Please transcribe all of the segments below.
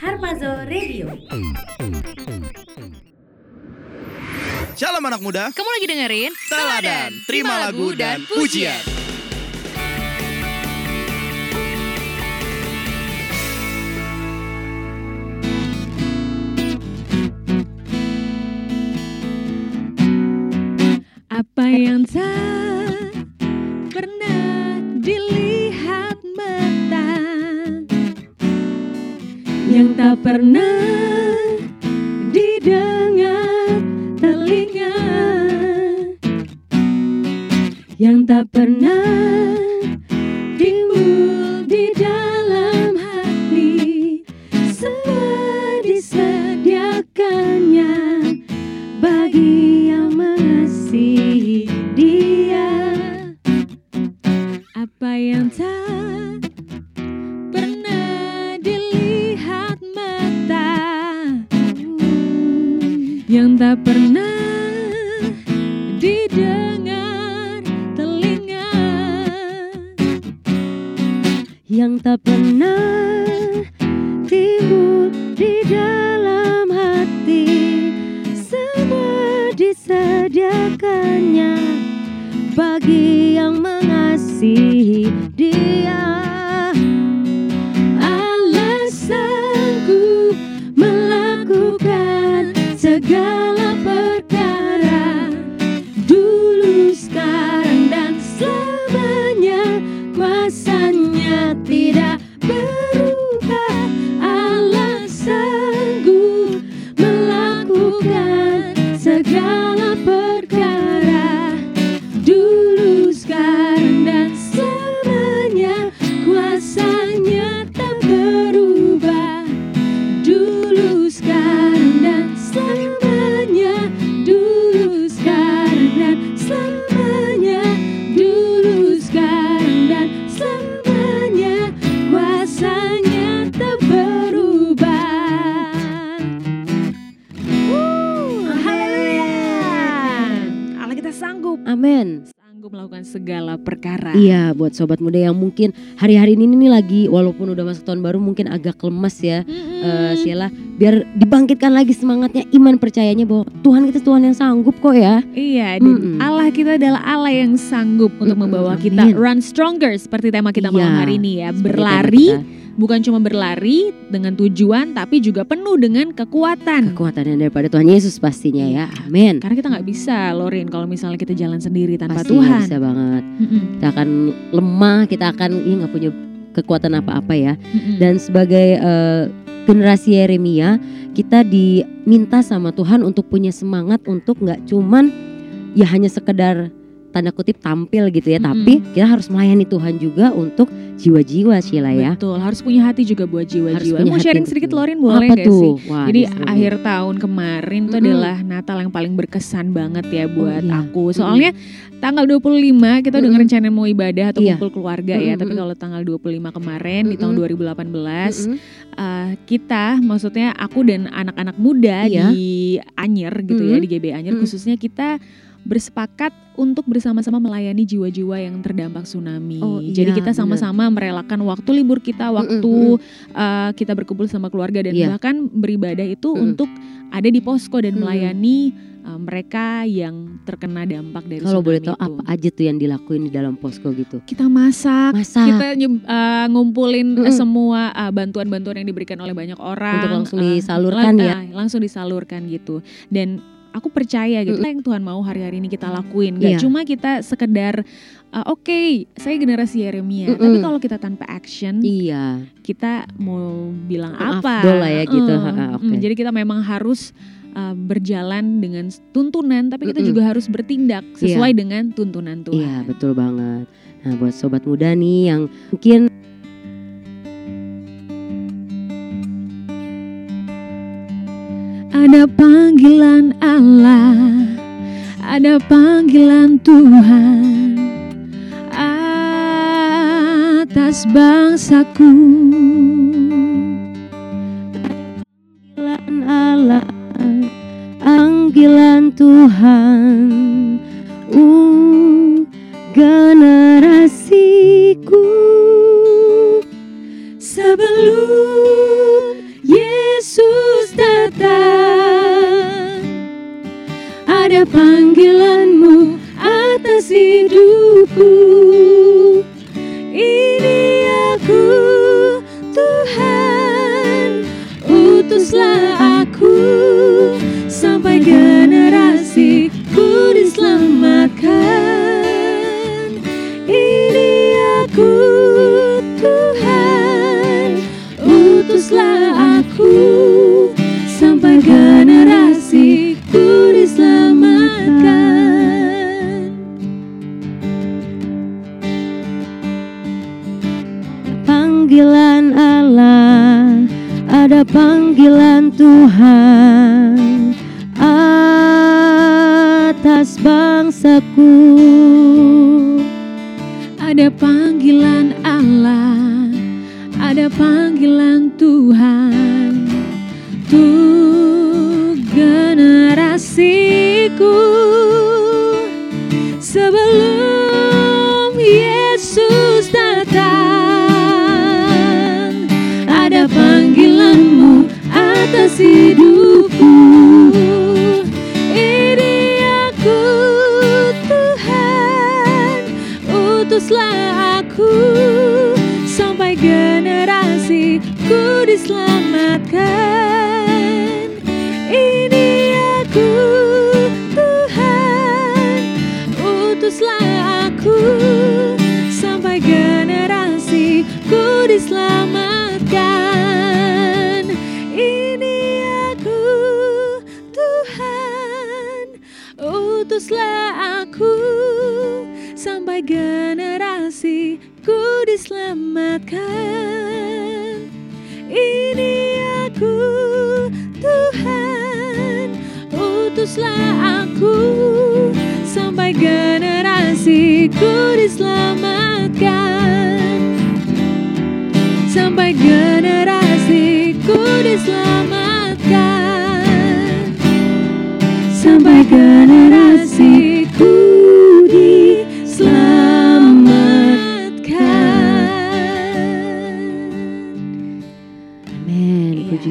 Harpazo Radio. Shalom anak muda. Kamu lagi dengerin Teladan, terima lagu dan pujian. Sobat muda yang mungkin hari-hari ini nih lagi walaupun udah masuk tahun baru mungkin agak lemas ya, eh Sheila, biar dibangkitkan lagi semangatnya, iman percayanya bahwa Tuhan kita Tuhan yang sanggup kok ya. Iya, dan Mm-mm. Allah kita adalah Allah yang sanggup untuk Mm-mm, membawa amin. kita run stronger seperti tema kita malam Iya, hari ini ya. Berlari, bukan cuma berlari dengan tujuan, tapi juga penuh dengan kekuatan. kekuatan yang daripada Tuhan Yesus pastinya ya. Amin. Karena kita nggak bisa, Lorin, kalau misalnya kita jalan sendiri tanpa Pasti Tuhan. bisa banget. Mm-mm, Kita akan lemah, kita akan ini nggak punya kekuatan apa-apa ya. mm-mm. Dan sebagai eh, generasi Yeremia, kita diminta sama Tuhan untuk punya semangat untuk nggak cuman ya hanya sekedar tanda kutip tampil gitu ya, tapi kita harus melayani Tuhan juga untuk jiwa-jiwa Sheila ya. Betul, harus punya hati juga buat jiwa-jiwa. Mau sharing sedikit. Lorin boleh Apa nggak tuh? sih? Wah, Jadi akhir tahun kemarin itu Mm-mm. adalah Natal yang paling berkesan banget ya buat iya. aku. Soalnya tanggal 25 kita udah Mm-mm. ngerencanain mau ibadah atau Iya. kumpul keluarga ya. Mm-mm, Tapi kalau tanggal 25 kemarin di tahun Mm-mm. 2018 Mm-mm. eh, kita maksudnya aku dan anak-anak muda Iya. di Anyer gitu ya Mm-mm. di GB Anyer Mm-mm. khususnya kita bersepakat untuk bersama-sama melayani jiwa-jiwa yang terdampak tsunami. Oh, Jadi iya, kita sama-sama merelakan waktu libur kita, waktu uh, kita berkumpul sama keluarga dan Iya. bahkan beribadah itu Mm-mm. untuk ada di posko dan Mm-mm. melayani uh, mereka yang terkena dampak dari Kalau boleh tahu itu. apa aja tuh yang dilakuin di dalam posko gitu? Kita masak, Masak kita uh, ngumpulin uh, Mm-mm. semua uh, bantuan-bantuan yang diberikan oleh banyak orang Untuk langsung uh, disalurkan lang- ya? uh, langsung disalurkan gitu dan aku percaya gitu yang Tuhan mau hari-hari ini kita lakuin gak Iya. cuma kita sekedar uh, oke saya generasi Yeremia Mm-mm. tapi kalau kita tanpa action Iya. kita mau bilang Maaf apa lah ya gitu. Ha, ha, oke. mm, jadi kita memang harus uh, berjalan dengan tuntunan tapi kita Mm-mm. juga harus bertindak sesuai dengan tuntunan Tuhan Iya betul banget. Nah buat sobat muda nih yang mungkin Ada panggilan Allah, ada panggilan Tuhan atas bangsaku. panggilan Allah, panggilan Tuhan, uh, generasiku Sebelum panggilanmu atas hidupku. Ini aku Tuhan Utuslah aku Sampai generasiku ada panggilan Tuhan atas bangsaku. Ada panggilan Allah, ada panggilan Tuhan utuslah aku sampai generasiku diselamatkan. Ini aku Tuhan, utuslah aku sampai generasiku diselamatkan. Ini aku Tuhan, utuslah aku sampai generasiku diselamatkan. Ini aku Tuhan, utuslah aku sampai generasiku diselamatkan. Sampai generasiku diselamatkan. Sampai generasiku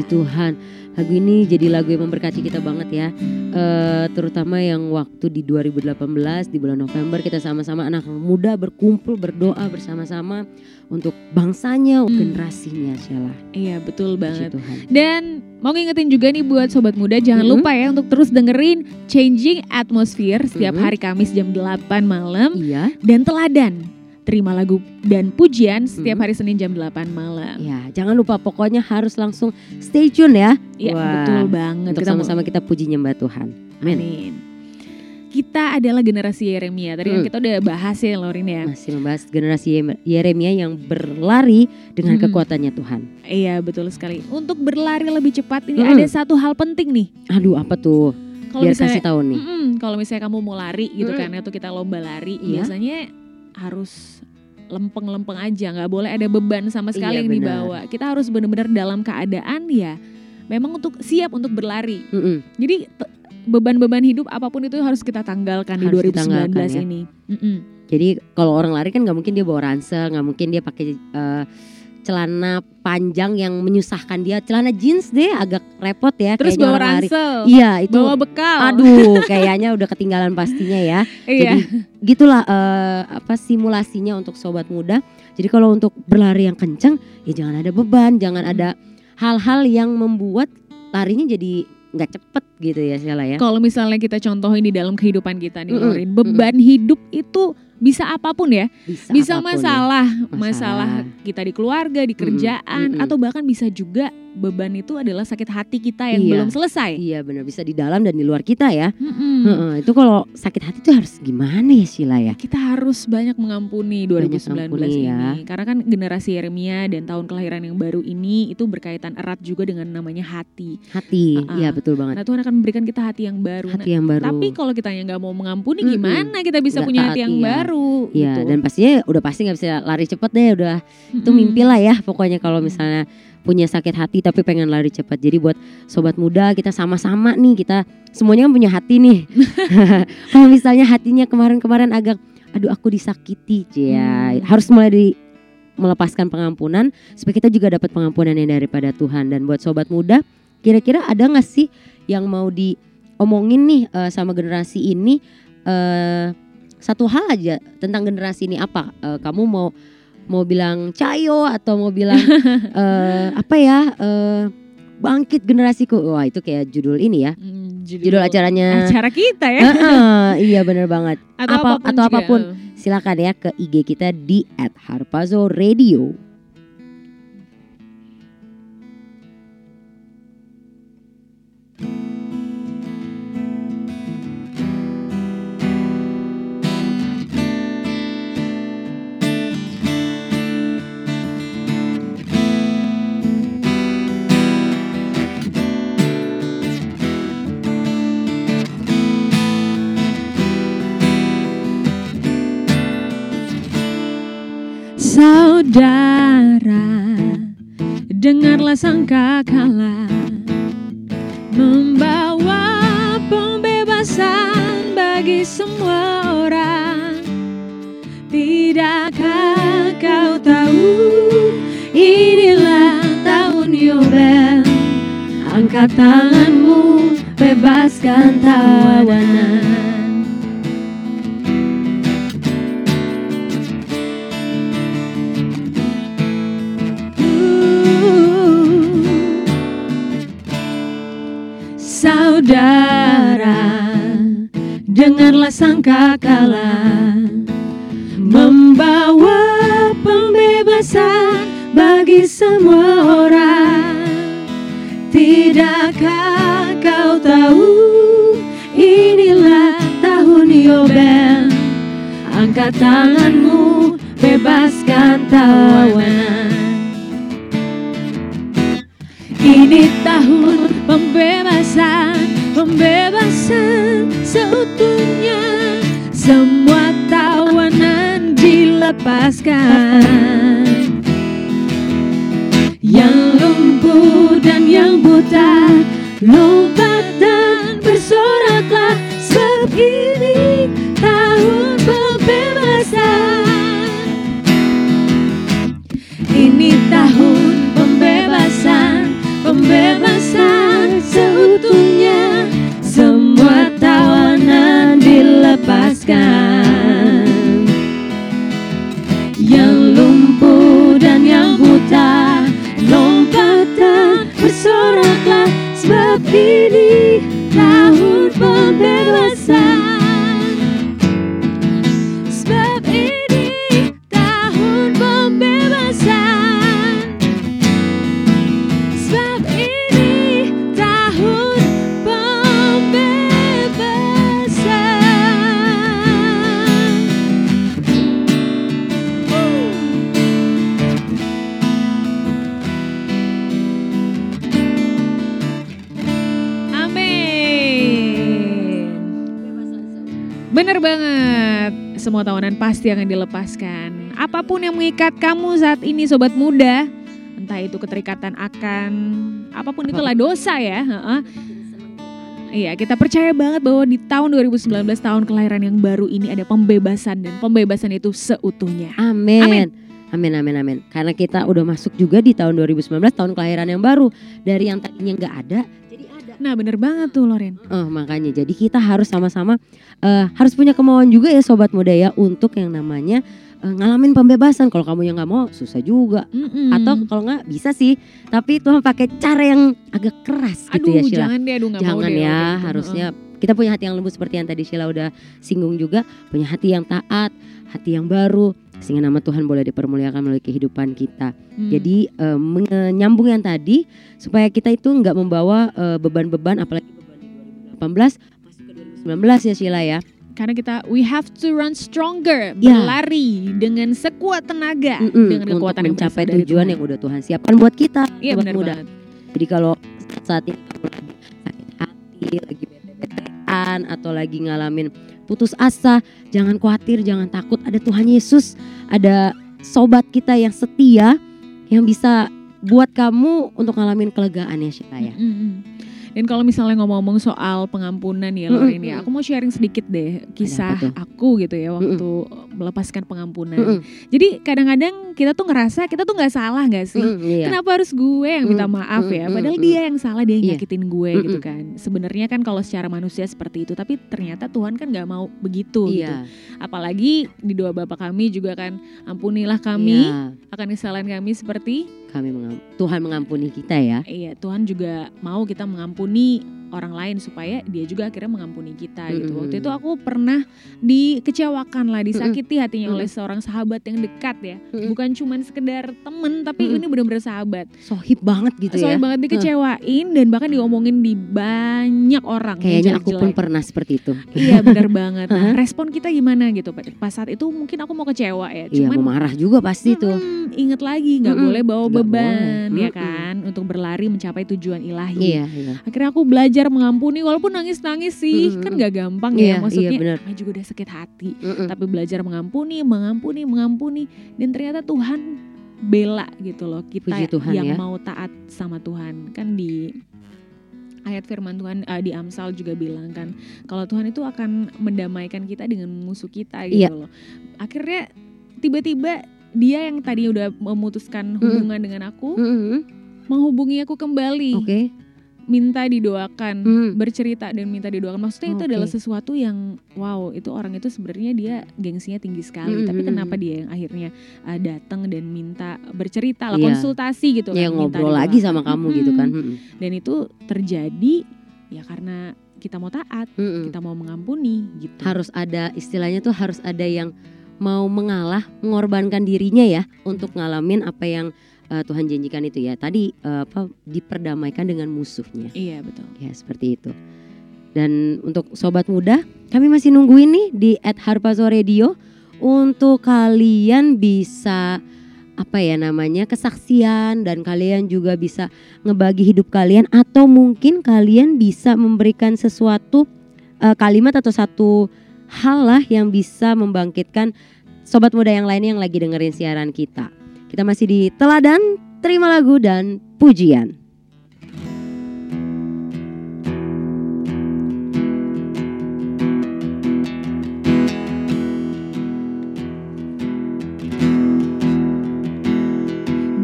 Tuhan. Lagu ini jadi lagu yang memberkati kita banget ya. Eh, terutama yang waktu di 2018 di bulan November kita sama-sama anak muda berkumpul berdoa bersama-sama untuk bangsanya, Hmm. generasinya Sheila. Iya betul Puji banget. Tuhan. Dan mau ngingetin juga nih buat sobat muda jangan Mhm. lupa ya untuk terus dengerin Changing Atmosphere setiap Mhm. hari Kamis jam 8 malam Iya, dan teladan terima lagu dan pujian setiap Mhm. hari Senin jam 8 malam. ya jangan lupa pokoknya harus langsung stay tune ya. Iya betul banget. Untuk sama-sama kita puji nyembah Tuhan. Amin. Amin. Kita adalah generasi Yeremia. Tadi kan Hmm. kita udah bahas ya Lorin ya. Masih membahas generasi Yeremia yang berlari dengan Mhm. kekuatannya Tuhan. Iya betul sekali. Untuk berlari lebih cepat ini Mm-mm. ada satu hal penting nih. Aduh, apa tuh? Kalau Biar misalnya kasih tahu nih. Mm-mm, kalau misalnya kamu mau lari gitu Mm. kan atau kita lomba lari, Iya. biasanya harus lempeng-lempeng aja, nggak boleh ada beban sama sekali Iya, yang benar. dibawa. Kita harus benar-benar dalam keadaan ya, memang untuk siap untuk berlari. Mm-mm. Jadi te- beban-beban hidup apa pun itu harus kita tanggalkan di Harus 2019 ditanggalkan ya. ini. Mm-mm. Jadi kalau orang lari kan nggak mungkin dia bawa ransel, nggak mungkin dia pakai eh, celana panjang yang menyusahkan dia. Celana jeans deh agak repot ya. Terus bawa ransel, Iya itu. bawa bekal. Aduh, kayaknya udah ketinggalan pastinya ya. iya. Jadi gitulah eh, apa simulasinya untuk sobat muda. Jadi kalau untuk berlari yang kenceng, ya jangan ada beban, jangan Hmm. ada hal-hal yang membuat larinya jadi nggak cepet gitu ya Sheila ya. Kalau misalnya kita contohin di dalam kehidupan kita nih, Mm-mm, Lorin, beban hidup itu bisa apa pun ya. Bisa, bisa apa pun ya. masalah, Masalah. masalah kita di keluarga, di kerjaan, mm-mm. atau bahkan bisa juga beban itu adalah sakit hati kita yang Iya. belum selesai. Iya benar bisa di dalam dan di luar kita ya. Mm-mm. Heeh, itu kalau sakit hati itu harus gimana ya Sheila ya? Kita harus banyak mengampuni 2019 mengampuni ya. ini, karena kan generasi Yeremia dan tahun kelahiran yang baru ini itu berkaitan erat juga dengan namanya hati. Hati, Uh-uh. iya betul banget. Nah Tuhan akan memberikan kita hati yang baru. Nah, Hati yang baru. Tapi kalau kita nggak mau mengampuni, Mm-mm. gimana kita bisa Nggak punya hati yang iya. baru? Iya gitu. dan pastinya udah pasti nggak bisa lari cepet deh udah itu Mm-mm. mimpi lah ya pokoknya kalau misalnya punya sakit hati tapi pengen lari cepat jadi buat sobat muda kita sama-sama nih kita semuanya kan punya hati nih kalau misalnya hatinya kemarin-kemarin agak aduh aku disakiti ya Hmm. harus mulai di melepaskan pengampunan supaya kita juga dapat pengampunan yang daripada Tuhan. Dan buat sobat muda, kira-kira ada nggak sih yang mau diomongin nih eh, sama generasi ini? eh satu hal aja tentang generasi ini apa? Eh, kamu mau mau bilang cayo atau mau bilang eh, apa ya? eh, bangkit generasiku. Wah itu kayak judul ini ya. Hmm, Judul acaranya. acara kita ya. Heeh, iya bener banget. atau apa- apa pun atau juga. apa pun. Silakan ya ke IG kita di @harpazo Radio. Saudara, dengarlah sangka kalah membawa pembebasan bagi semua orang. Tidakkah kau tahu inilah tahun Yobel? Angkat tanganmu, bebaskan tawanan. Saudara, dengarlah sangka kalah membawa pembebasan bagi semua orang. Tidakkah kau tahu inilah tahun Yobel? Angkat tanganmu, bebaskan tawanan. Ini tahun pembebasan, pembebasan seutuhnya. Semua tawanan dilepaskan. Yang lumpuh dan yang buta, lompat dan bersoraklah. Sebab ini tahun pembebasan. Ini tahun pembebasan, pembebasan seutuhnya. Yang lumpuh dan yang buta, lompat dan bersoraklah. Sebab ini tahun pembebasan. Semua tawanan pasti akan dilepaskan. Apa pun yang mengikat kamu saat ini sobat muda, entah itu keterikatan akan apa pun itulah dosa ya. Iya, kita percaya banget bahwa di tahun 2019 tahun kelahiran yang baru ini ada pembebasan dan pembebasan itu seutuhnya. Amin. Amin. Amin amin amin. Karena kita udah masuk juga di tahun 2019 tahun kelahiran yang baru dari yang tadinya nggak ada. Nah, bener banget tuh Loren. Oh, makanya jadi kita harus sama-sama eh, harus punya kemauan juga ya sobat muda ya untuk yang namanya eh, ngalamin pembebasan. Kalau kamu yang nggak mau susah juga. Mm-mm. Atau kalau nggak bisa sih, tapi Tuhan pakai cara yang agak keras gitu aduh ya Sheila. jangan deh, aduh nggak mau Jangan deh ya, gitu. harusnya kita punya hati yang lembut seperti yang tadi Sheila udah singgung juga, punya hati yang taat, hati yang baru, sehingga nama Tuhan boleh dipermuliakan melalui kehidupan kita. Hmm. Jadi eh, menyambung yang tadi supaya kita itu nggak membawa eh, beban-beban apalagi beban di 2018 masuk ke 2019 ya Sheila ya. Karena kita we have to run stronger, Ya. berlari dengan sekuat tenaga, Mm-mm, dengan untuk kekuatan yang mencapai dari tujuan Tuhan. yang udah Tuhan siapkan buat kita, Iya sobat benar muda. banget. Jadi kalau saat ini sakit hati, lagi bete-betean atau lagi ngalamin putus asa, jangan khawatir, jangan takut. Ada Tuhan Yesus, ada sobat kita yang setia yang bisa buat kamu untuk ngalamin kelegaan ya Sheila ya. Dan kalau misalnya ngomong-ngomong soal pengampunan ya Mm-mm, Loren ya, aku mau sharing sedikit deh kisah aku gitu ya waktu melepaskan pengampunan. Mm-mm. Jadi kadang-kadang kita tuh ngerasa kita tuh nggak salah nggak sih? Mm, iya. Kenapa harus gue yang minta Mm, maaf mm, ya? mm, Padahal mm. dia yang salah, dia yang Iya. nyakitin gue Mm, gitu mm. kan. Sebenarnya kan kalau secara manusia seperti itu, tapi ternyata Tuhan kan nggak mau begitu gitu. Iya. Apalagi di doa Bapa kami juga kan, ampunilah kami Iya. akan kesalahan kami seperti Kami mengam- Tuhan mengampuni kita ya. iya Tuhan juga mau kita mengampuni orang lain supaya dia juga akhirnya mengampuni kita gitu. Mm-mm. Waktu itu aku pernah dikecewakan lah, disakiti hatinya Mm-mm. oleh seorang sahabat yang dekat ya. Mm-mm. Bukan cuman sekedar temen tapi Mm-mm. ini benar-benar sahabat. Sohib banget gitu Soalnya ya. banget dikecewain dan bahkan diomongin di banyak orang. Kayaknya aku pun pernah seperti itu. Iya benar banget. Nah, respon kita gimana gitu pas saat itu mungkin aku mau kecewa ya. Iya, Cuman mau marah juga pasti tuh. Mm-mm, inget lagi nggak Mm-mm. boleh bawa Nggak beban boleh. ya Mm-mm. kan untuk berlari mencapai tujuan ilahi. Iya, iya. Akhirnya aku belajar mengampuni walaupun nangis-nangis sih Mm-mm. kan gak gampang Iya, ya maksudnya. iya, benar. namanya juga udah sakit hati. Mm-mm. Tapi belajar mengampuni, mengampuni, mengampuni dan ternyata Tuhan bela gitu loh kita Puji Tuhan yang ya. mau taat sama Tuhan kan di ayat firman Tuhan eh, di Amsal juga bilang kan kalau Tuhan itu akan mendamaikan kita dengan musuh kita gitu Iya. loh. Akhirnya tiba-tiba dia yang tadi udah memutuskan hubungan dengan aku Mm-mm. menghubungi aku kembali, Oke. Minta didoakan, Mm. bercerita dan minta didoakan. Maksudnya itu Oke. adalah sesuatu yang wow, itu orang itu sebenarnya dia gengsinya tinggi sekali, Mm, tapi mm, kenapa mm. dia yang akhirnya uh, datang dan minta bercerita lah, Iya. konsultasi gitu Ya kan, ngobrol lagi sama kamu gitu Mm-mm. kan. Mm-mm. Dan itu terjadi ya karena kita mau taat, Mm-mm. kita mau mengampuni gitu. Harus ada istilahnya tuh harus ada yang mau mengalah, mengorbankan dirinya ya untuk ngalamin apa yang uh, Tuhan janjikan itu ya. Tadi uh, apa diperdamaikan dengan musuhnya. Iya betul. Ya seperti itu. Dan untuk sobat muda, kami masih nungguin nih di @harpazo Radio untuk kalian bisa apa ya namanya kesaksian dan kalian juga bisa ngebagi hidup kalian atau mungkin kalian bisa memberikan sesuatu eh, kalimat atau satu hal lah yang bisa membangkitkan sobat muda yang lain yang lagi dengerin siaran kita. Kita masih di teladan, terima lagu dan pujian.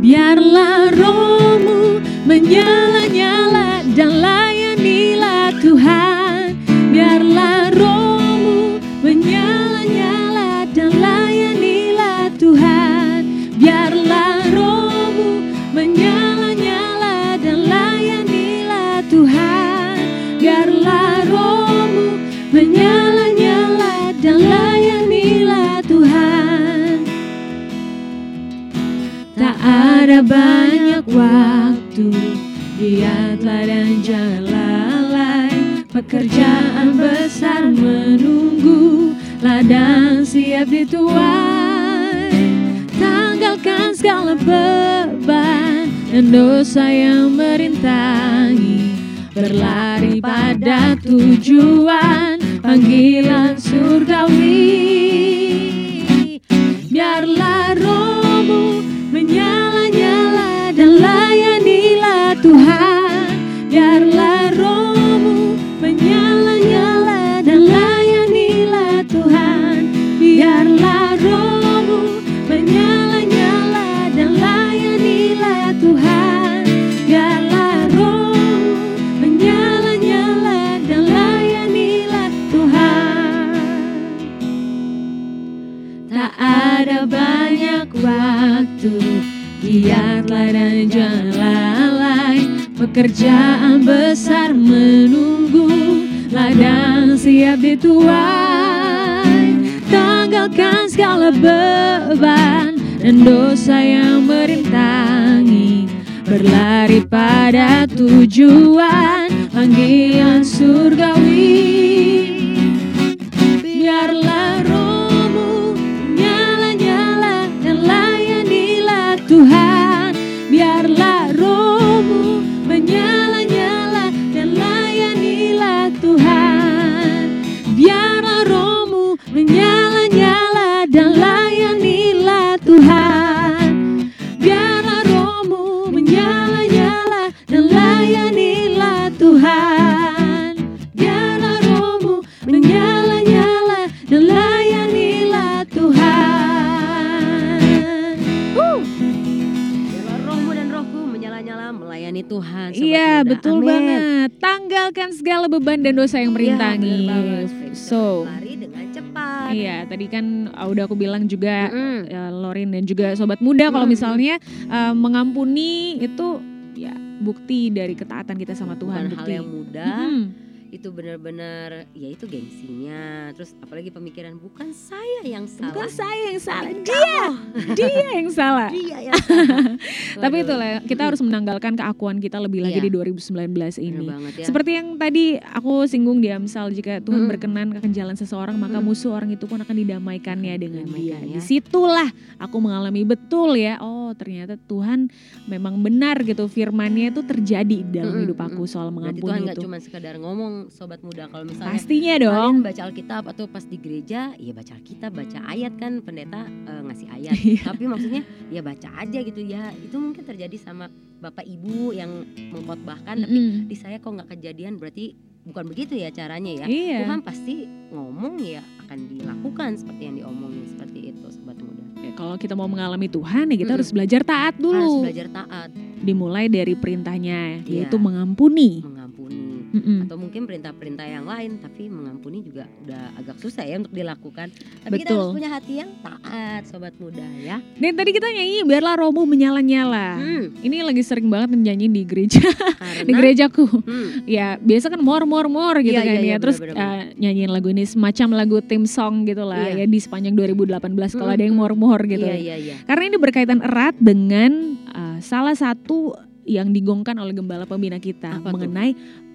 Biarlah rohmu menyala-nyala dan layanilah Tuhan. Biarlah rohmu menyala-nyala dan layanilah Tuhan. Biarlah banyak waktu Dia dan jangan lalai Pekerjaan besar menunggu Ladang siap dituai. Tanggalkan segala beban Dan dosa yang merintangi. Berlari pada tujuan Panggilan surgawi dan jangan Pekerjaan besar menunggu Ladang siap dituai. Tanggalkan segala beban Dan dosa yang merintangi. Berlari pada tujuan Panggilan surgawi dan dosa yang Iya, merintangi. banget. Bisa so, lari dengan cepat. iya, tadi kan uh, udah aku bilang juga Mm-mm. ya, Lorin dan juga sobat muda kalau Mm-mm. misalnya uh, mengampuni itu ya bukti dari ketaatan kita sama Tuhan, Bukan hal bukti. yang mudah. Mm-mm. Itu benar-benar ya itu gengsinya. Terus apalagi pemikiran bukan saya yang salah. Bukan saya yang salah, dia, dia yang salah. Dia yang salah. Tapi itulah kita harus menanggalkan keakuan kita lebih lagi Iya. di 2019 bener ini. banget ya. Seperti yang tadi aku singgung di Amsal jika Tuhan Mm. berkenan akan jalan seseorang maka Mm. musuh orang itu pun akan didamaikannya dengan dia. ya. Di situlah aku mengalami betul ya. Oh ternyata Tuhan memang benar gitu firmannya itu terjadi di dalam Mm-mm, hidup aku soal Berarti Tuhan mengampuni nggak itu. cuma sekedar ngomong sobat muda kalau misalnya Pastinya dong. Kalian baca Alkitab atau pas di gereja, ya baca Alkitab, baca ayat kan pendeta eh, ngasih ayat. Iya. Tapi maksudnya ya baca aja gitu ya. Itu mungkin terjadi sama bapak ibu yang mengkhotbahkan, tapi Mm-mm. di saya kok nggak kejadian berarti bukan begitu ya caranya ya. Iya. Tuhan pasti ngomong ya akan dilakukan seperti yang diomongin seperti itu sobat muda. Ya, Kalau kita mau mengalami Tuhan ya kita harus belajar taat Harus dulu. belajar taat, Dimulai dari perintahnya Iya. yaitu mengampuni. mengampuni. Mm-mm. Atau mungkin perintah-perintah yang lain, tapi mengampuni juga udah agak susah ya untuk dilakukan. Tapi kita Betul. harus punya hati yang taat, sobat muda ya. Dan tadi kita nyanyi biarlah rohmu menyala-nyala. Hmm, Ini lagi sering banget nyanyi di gereja, karena di gerejaku. Hmm, Ya biasa kan more more more gitu Iya, kan iya, ya. iya, Terus benar-benar. eh, nyanyiin lagu ini semacam lagu tim song gitu lah ya Iya. di sepanjang 2018 kalau Mm, ada yang more more gitu. Iya iya iya. Karena ini berkaitan erat dengan eh, salah satu yang digongkan oleh gembala pembina kita Apa tuh?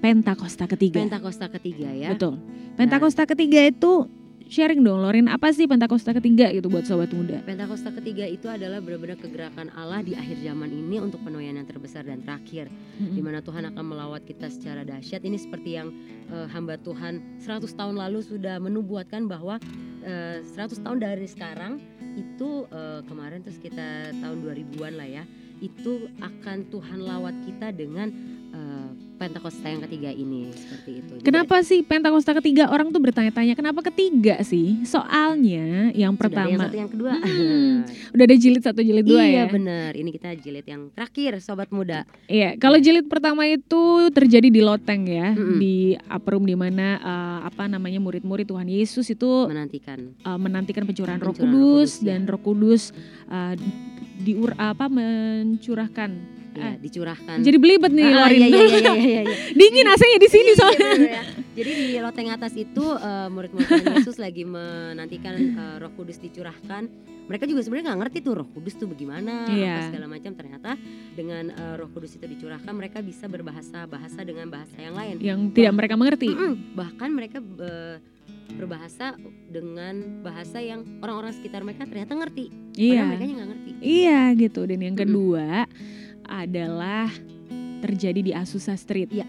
Pentakosta ketiga. Pentakosta ketiga ya. Betul. Pentakosta ketiga itu sharing dong Lorin apa sih Pentakosta ketiga gitu buat sobat muda. Pentakosta ketiga itu adalah benar-benar kegerakan Allah di akhir zaman ini untuk penuaian yang terbesar dan terakhir di Mm-mm. mana Tuhan akan melawat kita secara dahsyat. Ini seperti yang eh, hamba Tuhan 100 tahun lalu sudah menubuatkan bahwa eh, 100 tahun dari sekarang itu eh, kemarin tuh sekitar tahun 2000-an lah ya. Itu akan Tuhan lawat kita dengan eh, Pentakosta yang ketiga ini seperti itu. Jadi, Kenapa sih Pentakosta ketiga orang tuh bertanya-tanya kenapa ketiga sih? Soalnya yang sudah ada yang pertama satu yang kedua. Hmm, udah ada jilid satu jilid dua ya. iya benar. Ini kita jilid yang terakhir sobat muda. Iya, kalau jilid pertama itu terjadi di Loteng ya, Mm-mm. di room di mana eh, apa namanya murid-murid Tuhan Yesus itu Menantikan. eh, menantikan pencurahan Roh Pencurahan Roh Kudus Kudus, ya. dan Roh Kudus eh, diur apa mencurahkan. Ya, Ah, dicurahkan. Jadi belibet nih Ah, Lorin. iya, iya, iya, iya, iya. Dingin AC-nya di sini Iya, soalnya. bener ya. Jadi di loteng atas itu eh, murid-murid Yesus lagi menantikan eh, Roh Kudus dicurahkan. Mereka juga sebenarnya nggak ngerti tuh Roh Kudus tuh bagaimana, Iya. apa segala macam. Ternyata dengan eh, Roh Kudus itu dicurahkan, mereka bisa berbahasa bahasa dengan bahasa yang lain. Yang tidak mereka mengerti. Mm-mm. Bahkan mereka eh, berbahasa dengan bahasa yang orang-orang sekitar mereka ternyata ngerti. Padahal Iya. mereka nggak ngerti. Iya gitu. Dan yang kedua adalah terjadi di Azusa Street. Iya.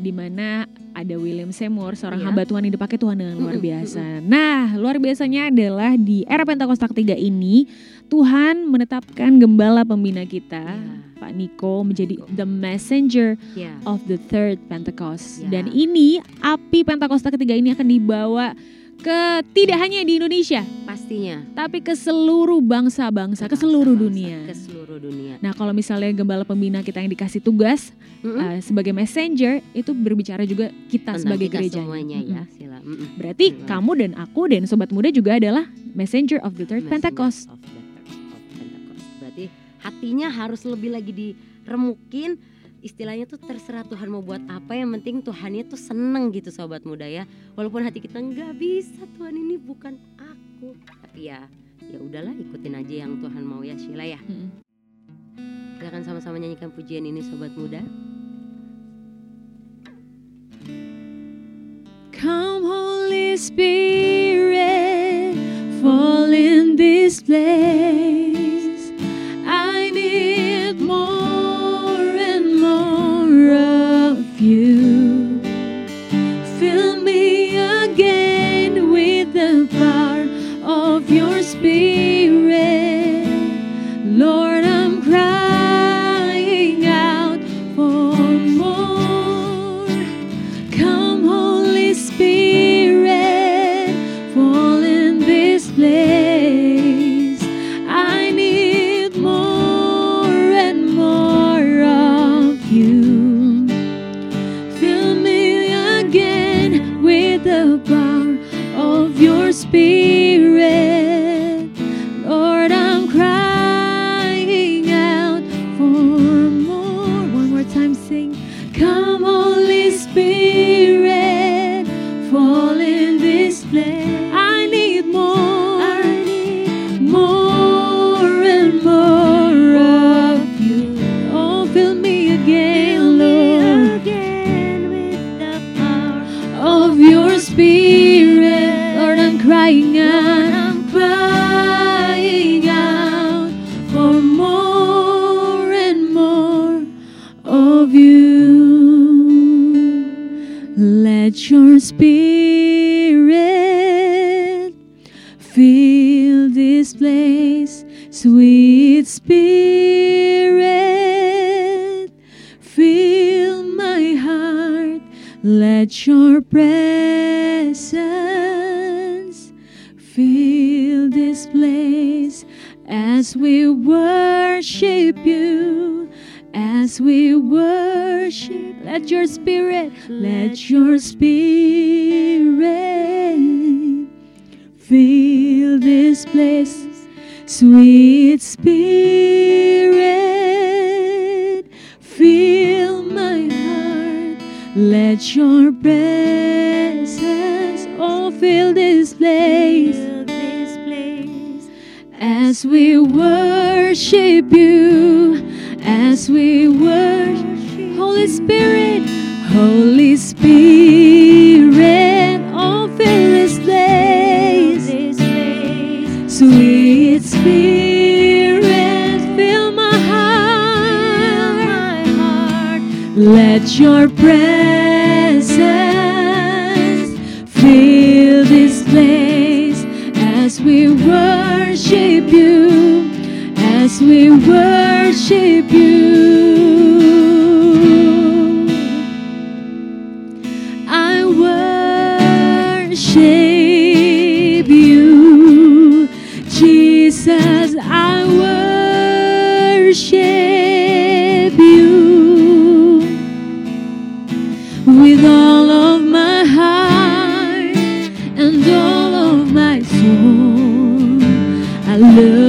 Di mana ada William Seymour, seorang Iya. hamba Tuhan yang dipakai Tuhan dengan luar biasa. Nah, luar biasanya adalah di era Pentakosta ketiga ini Tuhan menetapkan gembala pembina kita, Iya. Pak Niko menjadi the messenger Ya. of the third Pentecost. Ya. Dan ini api Pentakosta ketiga ini akan dibawa ke tidak hanya di Indonesia, Pastinya. tapi ke seluruh bangsa-bangsa, ke seluruh dunia. Ke seluruh dunia. Nah, kalau misalnya gembala pembina kita yang dikasih tugas Mm-mm. uh, sebagai messenger, itu berbicara juga kita Tentang sebagai kita gereja. semuanya ya, sila. Mm-mm. Berarti kamu dan aku dan sobat muda juga adalah messenger of the third Messenger Pentecost. of the hatinya harus lebih lagi diremukin. Istilahnya tuh terserah Tuhan mau buat apa yang penting Tuhannya tuh seneng gitu sobat muda ya. Walaupun hati kita nggak bisa Tuhan ini bukan aku. Tapi ya ya udahlah ikutin aja yang Tuhan mau ya Sheila ya. Kita akan sama-sama nyanyikan pujian ini sobat muda. Come Holy Spirit, fall in this place. Sweet spirit, fill my heart. Let your presence fill this place as we worship you. As we worship, let your spirit, let your spirit fill this place, sweet spirit, fill my heart. Let your presence all fill this place as we worship you, as we worship Holy Spirit, Holy Spirit, all fill Spirit, fill my heart, let your presence fill this place as we worship you, as we worship you.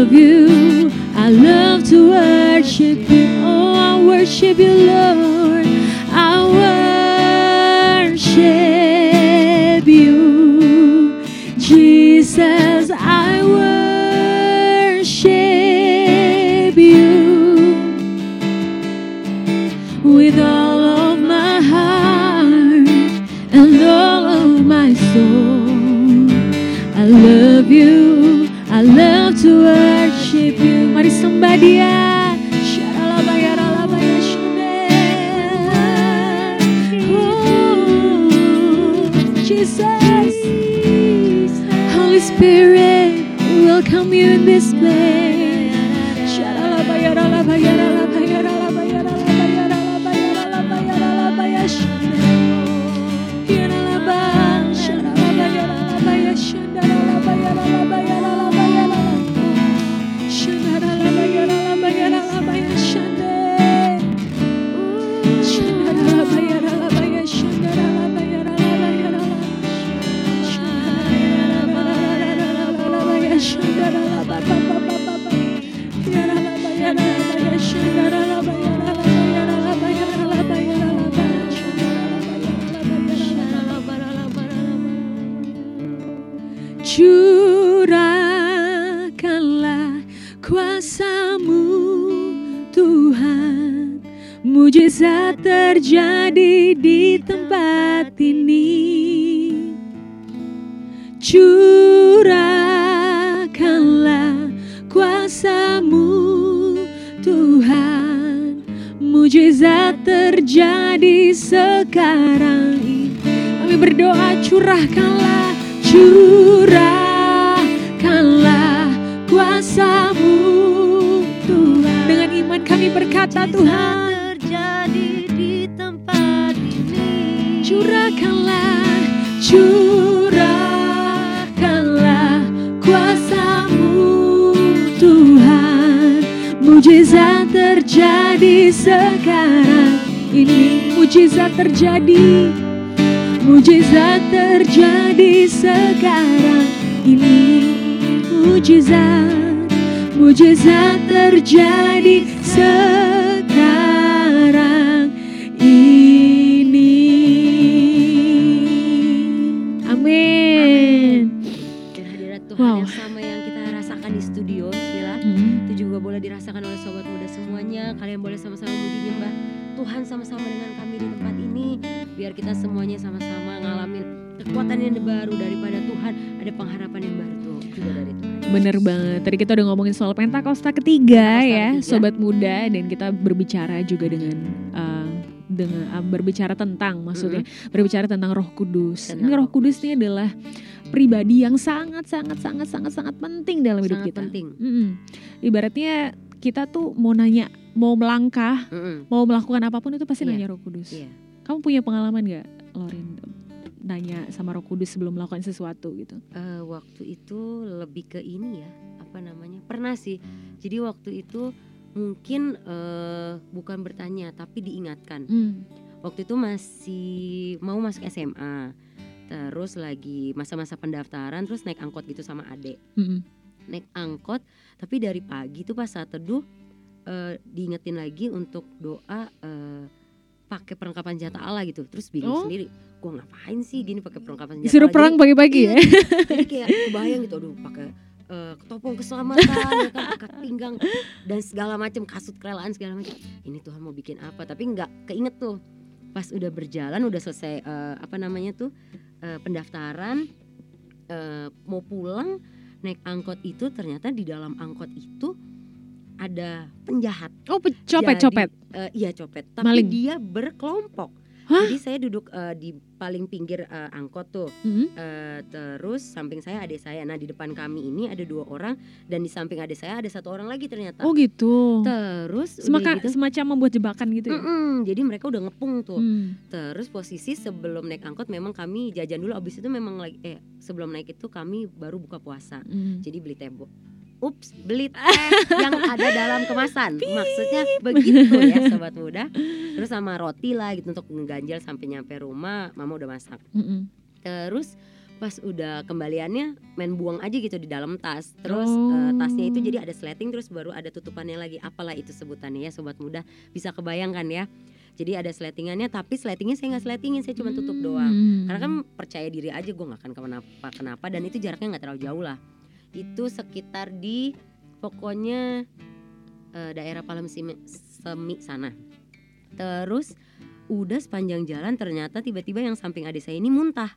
Love you. I love to worship you. Oh, I worship you, Curahkanlah kuasamu Tuhan. Mujizat terjadi di tempat ini. Curahkanlah kuasamu Tuhan. Mujizat terjadi sekarang ini. Kami berdoa curahkanlah Curahkanlah kuasamu Tuhan Dengan iman kami berkata Tuhan terjadi di tempat ini. Curahkanlah, curahkanlah kuasamu Tuhan Mujizat terjadi sekarang ini Mujizat terjadi Mujizat terjadi sekarang ini Mujizat Mujizat terjadi sekarang ini Amin Dan hadirat Tuhan Wow. yang sama yang kita rasakan di studio, Sheila. Hmm. Itu juga boleh dirasakan oleh sobat muda semuanya. Kalian boleh sama-sama muji nyembah Tuhan sama-sama dengan kami di tempat ini. Biar kita kekuatan yang baru daripada Tuhan. Ada pengharapan yang baru tuh juga dari Tuhan. Bener banget. Tadi kita udah ngomongin soal Pentakosta ketiga Pentakosta ya, ketiga. sobat muda, dan kita berbicara juga dengan uh, dengan uh, berbicara tentang maksudnya berbicara tentang Roh Kudus. Tentang ini Roh Kudus ini adalah pribadi yang sangat sangat sangat sangat sangat penting dalam hidup Sangat kita. penting. Mm-mm. Ibaratnya kita tuh mau nanya, mau melangkah, Mm-mm. mau melakukan apa pun itu pasti Iya. nanya Roh Kudus. Iya. Kamu punya pengalaman gak, Lorin? Nanya sama Roh Kudus sebelum melakukan sesuatu gitu? Eh, waktu itu lebih ke ini ya, apa namanya? Pernah sih. Jadi waktu itu mungkin eh, bukan bertanya tapi diingatkan. Hmm. Waktu itu masih mau masuk SMA. Terus lagi masa-masa pendaftaran terus naik angkot gitu sama adek. Mm-mm. Naik angkot tapi dari pagi tuh pas saat teduh eh, diingetin lagi untuk doa eh, pakai perlengkapan senjata Allah gitu. Terus bingung Oh. sendiri, gua ngapain sih gini pakai perlengkapan senjata Disuruh Allah? perang pagi-pagi ya? Iya, jadi kayak kebayang gitu aduh pakai eh, ketopong keselamatan ya kan ikat pinggang dan segala macam kasut kerelaan segala macam ini Tuhan mau bikin apa tapi nggak keinget tuh pas udah berjalan udah selesai eh, apa namanya tuh eh, pendaftaran eh, mau pulang naik angkot itu ternyata di dalam angkot itu ada penjahat Oh, pe- copet-copet. Eh, iya copet tapi Maling. dia berkelompok Hah? jadi saya duduk eh, di paling pinggir eh, angkot tuh Mm-mm. Eh, terus samping saya adik saya. Nah di depan kami ini ada dua orang dan di samping adik saya ada satu orang lagi ternyata. Oh gitu. Terus Semaka, gitu, semacam membuat jebakan gitu ya? Mm-mm, jadi mereka udah ngepung tuh. Hmm. Terus posisi sebelum naik angkot memang kami jajan dulu. Abis itu memang lagi eh sebelum naik itu kami baru buka puasa. Hmm. Jadi beli teh bo- Ups, beli teh yang ada dalam kemasan. Maksudnya begitu ya sobat muda. Terus sama roti lah gitu untuk ngeganjal sampai nyampe rumah. Mama udah masak. Mm-mm. Terus pas udah kembaliannya main buang aja gitu di dalam tas. Terus Oh. eh, tasnya itu jadi ada sleting terus baru ada tutupannya lagi. Apalah itu sebutannya ya sobat muda. Bisa kebayangkan ya. Jadi ada sletingannya tapi sletingnya saya nggak sletingin, saya cuma tutup doang. Hmm. Karena kan percaya diri aja gue nggak akan kenapa kenapa dan itu jaraknya nggak terlalu jauh lah. Itu sekitar di pokoknya eh, daerah Palem Semi sana. Terus udah sepanjang jalan ternyata tiba-tiba yang samping adik saya ini muntah.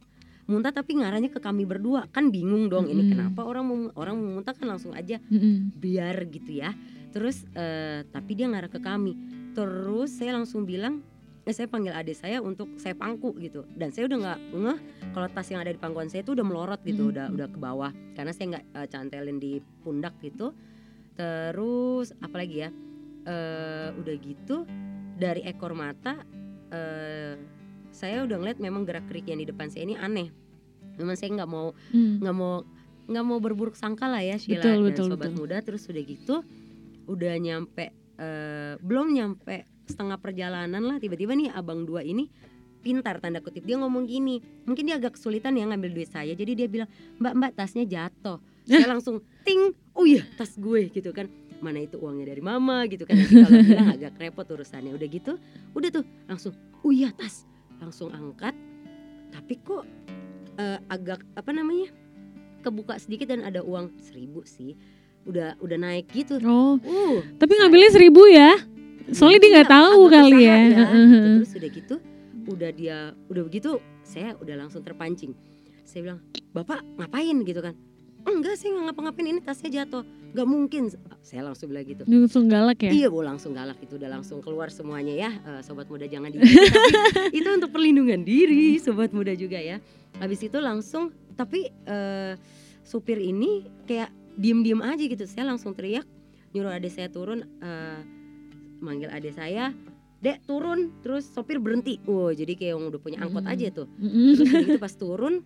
Muntah tapi ngarahnya ke kami berdua. Kan bingung dong ini Mm-mm. kenapa orang mau orang mau muntah kan langsung aja Mm-mm. biar gitu ya. Terus eh, tapi dia ngarah ke kami. Terus saya langsung bilang eh, saya panggil adik saya untuk saya pangku gitu. Dan saya udah nggak ngeh kalau tas yang ada di pangkuan saya itu udah melorot gitu. Mhm. udah udah ke bawah. Karena saya nggak eh, cantelin di pundak gitu. Terus apalagi ya? Eh udah gitu dari ekor mata eh saya udah ngeliat memang gerak gerik yang di depan saya ini aneh. Memang saya nggak mau Hmm. nggak mau nggak mau berburuk sangka lah ya Sheila Betul, dan betul, sobat betul. muda. Terus udah gitu udah nyampe eh, belum nyampe setengah perjalanan lah. Tiba-tiba nih abang dua ini pintar tanda kutip dia ngomong gini mungkin dia agak kesulitan ya ngambil duit saya. Jadi dia bilang mbak mbak tasnya jatuh. Saya langsung ting oh iya tas gue gitu kan. Mana itu uangnya dari mama gitu kan. Nanti kalau bilang agak repot urusannya. Udah gitu udah tuh langsung oh iya tas. Langsung angkat. Tapi kok eh, agak apa namanya kebuka sedikit dan ada uang seribu sih. Udah udah naik gitu. Oh, uh. Tapi ngambilnya seribu ya? Soalnya dia nggak Iya, tahu kali usaha ya. gitu. Heeh. terus udah gitu udah dia udah begitu saya udah langsung terpancing saya bilang bapak ngapain gitu kan enggak saya nggak ngapa-ngapain ini tasnya jatuh nggak mungkin saya langsung bilang gitu langsung galak ya? Iya, gue langsung galak itu udah langsung keluar semuanya ya, Eh, sobat muda jangan di itu untuk perlindungan diri, sobat muda juga ya. Habis itu langsung, tapi eh, supir ini kayak diem-diem aja gitu. Saya langsung teriak, nyuruh adik saya turun, eh, manggil adik saya, dek turun, terus sopir berhenti. Wow, jadi kayak yang udah punya angkot aja tuh. Terus gitu pas turun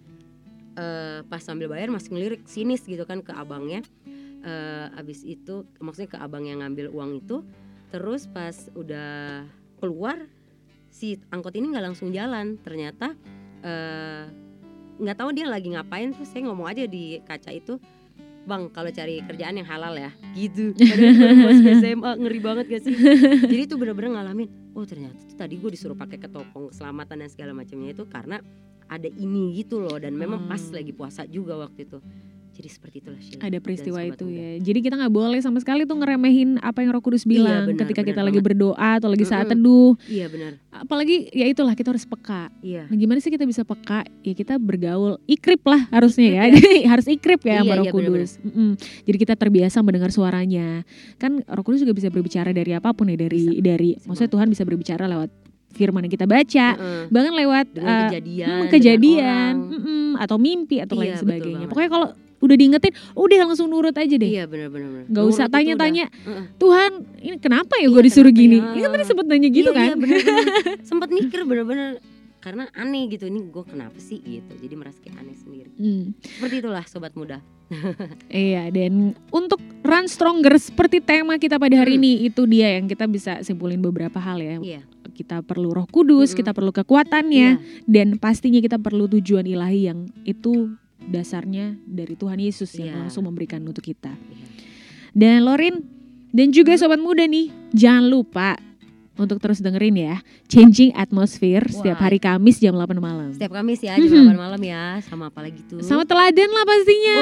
eh, pas sambil bayar masih ngelirik sinis gitu kan ke abangnya. Eh, abis itu maksudnya ke abang yang ngambil uang itu. Terus pas udah keluar si angkot ini nggak langsung jalan. Ternyata eh, nggak tahu dia lagi ngapain. Terus saya ngomong aja di kaca itu. Bang, kalau cari kerjaan yang halal ya, gitu. Masuk SMA ngeri banget gak sih? Jadi itu bener-bener ngalamin. Oh ternyata tuh tadi gue disuruh pakai ketopong keselamatan dan segala macamnya itu karena ada ini gitu loh dan memang pas Hmm. lagi puasa juga waktu itu jadi seperti itulah Sheila Ada peristiwa itu muda. ya. Jadi kita nggak boleh sama sekali tuh ngeremehin apa yang Roh Kudus bilang benar, ketika benar kita lagi banget. berdoa atau lagi saat teduh. iya benar Apalagi ya itulah kita harus peka. iya Nah, gimana sih kita bisa peka? Ya kita bergaul ikrip lah harusnya ya. Jadi harus ikrip ya sama Iya, Roh iya, Kudus. Mm-mm. Jadi kita terbiasa mendengar suaranya. Kan Roh Kudus juga bisa berbicara dari apa pun ya dari dari maksudnya. Tuhan bisa berbicara lewat firman yang kita baca, Heeh. bahkan lewat Dengan eh, kejadian, hmm, dengan kejadian, orang. mm-mm, atau mimpi atau Iya, lain sebagainya. Pokoknya kalau udah diingetin, udah langsung nurut aja deh. Iya benar-benar. Nggak usah tanya-tanya. Tuhan ini kenapa ya Iya, gue disuruh kenapa gini? ya? Ini kan tadi sempet nanya gitu iya, kan? Iya Sempat mikir bener-bener Karena aneh gitu Ini gue kenapa sih gitu Jadi merasa kayak aneh sendiri Hmm, Seperti itulah sobat muda iya dan untuk run stronger seperti tema kita pada hari Hmm. ini itu dia yang kita bisa simpulin beberapa hal ya. Iya Kita perlu Roh Kudus, Mm-mm. kita perlu kekuatannya Iya. dan pastinya kita perlu tujuan ilahi yang itu dasarnya dari Tuhan Yesus yang Iya. langsung memberikan untuk kita. Dan Lorin dan juga sobat muda nih, jangan lupa untuk terus dengerin ya Changing Atmosphere setiap Wah. hari Kamis jam 8 malam. Setiap Kamis ya jam Mhm. 8 malam ya Sama apa lagi tuh Sama teladan lah pastinya.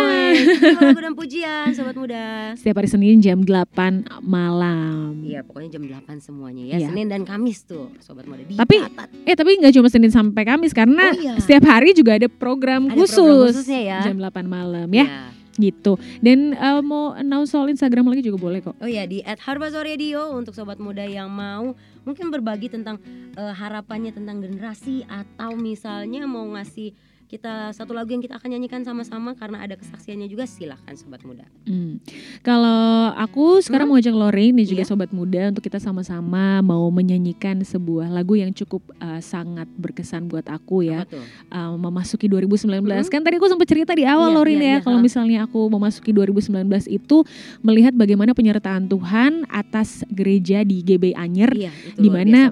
Lagu dan pujian sobat muda Setiap hari Senin jam 8 malam. Iya pokoknya jam 8 semuanya ya Iya. Senin dan Kamis tuh sobat muda Tapi, Dicatat. Eh tapi nggak cuma Senin sampai Kamis karena Oh, iya. setiap hari juga ada program Ada khusus program khususnya ya jam 8 malam ya Iya. Gitu. Dan eh, mau announce soal Instagram lagi juga boleh kok. Oh ya di @harbazoradio untuk sobat muda yang mau mungkin berbagi tentang eh, harapannya tentang generasi atau misalnya mau ngasih kita satu lagu yang kita akan nyanyikan sama-sama karena ada kesaksiannya juga silahkan sobat muda. Hmm. Kalau aku sekarang mau ajak Lorraine dan juga Iya. sobat muda untuk kita sama-sama mau menyanyikan sebuah lagu yang cukup eh, sangat berkesan buat aku ya. Uh, memasuki 2019 Mhm. kan tadi aku sempat cerita di awal Iya, Lorin iya, ya iya, kalau misalnya aku memasuki 2019 itu melihat bagaimana penyertaan Tuhan atas gereja di GB Anyer Iya, itu di mana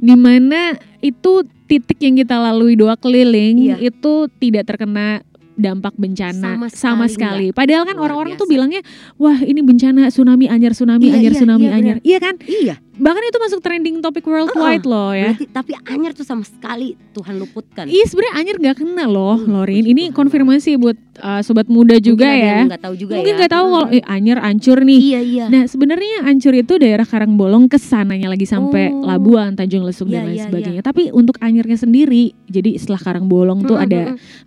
di mana itu titik yang kita lalui doa keliling Iya. itu tidak terkena dampak bencana Sama sama sekali sekali. Padahal kan orang-orang tuh bilangnya wah ini bencana tsunami anyar tsunami Iya, anyar iya, tsunami iya, anyar. Iya kan? Iya, Bahkan itu masuk trending topik worldwide loh ya. berarti tapi Anyer tuh sama sekali Tuhan luputkan. Iya sebenarnya Anyer nggak kena loh, Hmm, Lorin. Ini konfirmasi buat uh, sobat muda juga Mungkin ya. yang nggak tahu juga Mungkin ya. nggak tahu kalau eh, Anyer ancur nih. Iya, iya. Nah sebenarnya ancur itu daerah Karangbolong ke sananya lagi sampai Oh. Labuan, Tanjung Lesung dan Iya, lain iya, sebagainya. Tapi untuk Anyernya sendiri, jadi setelah Karangbolong tuh Mm, ada.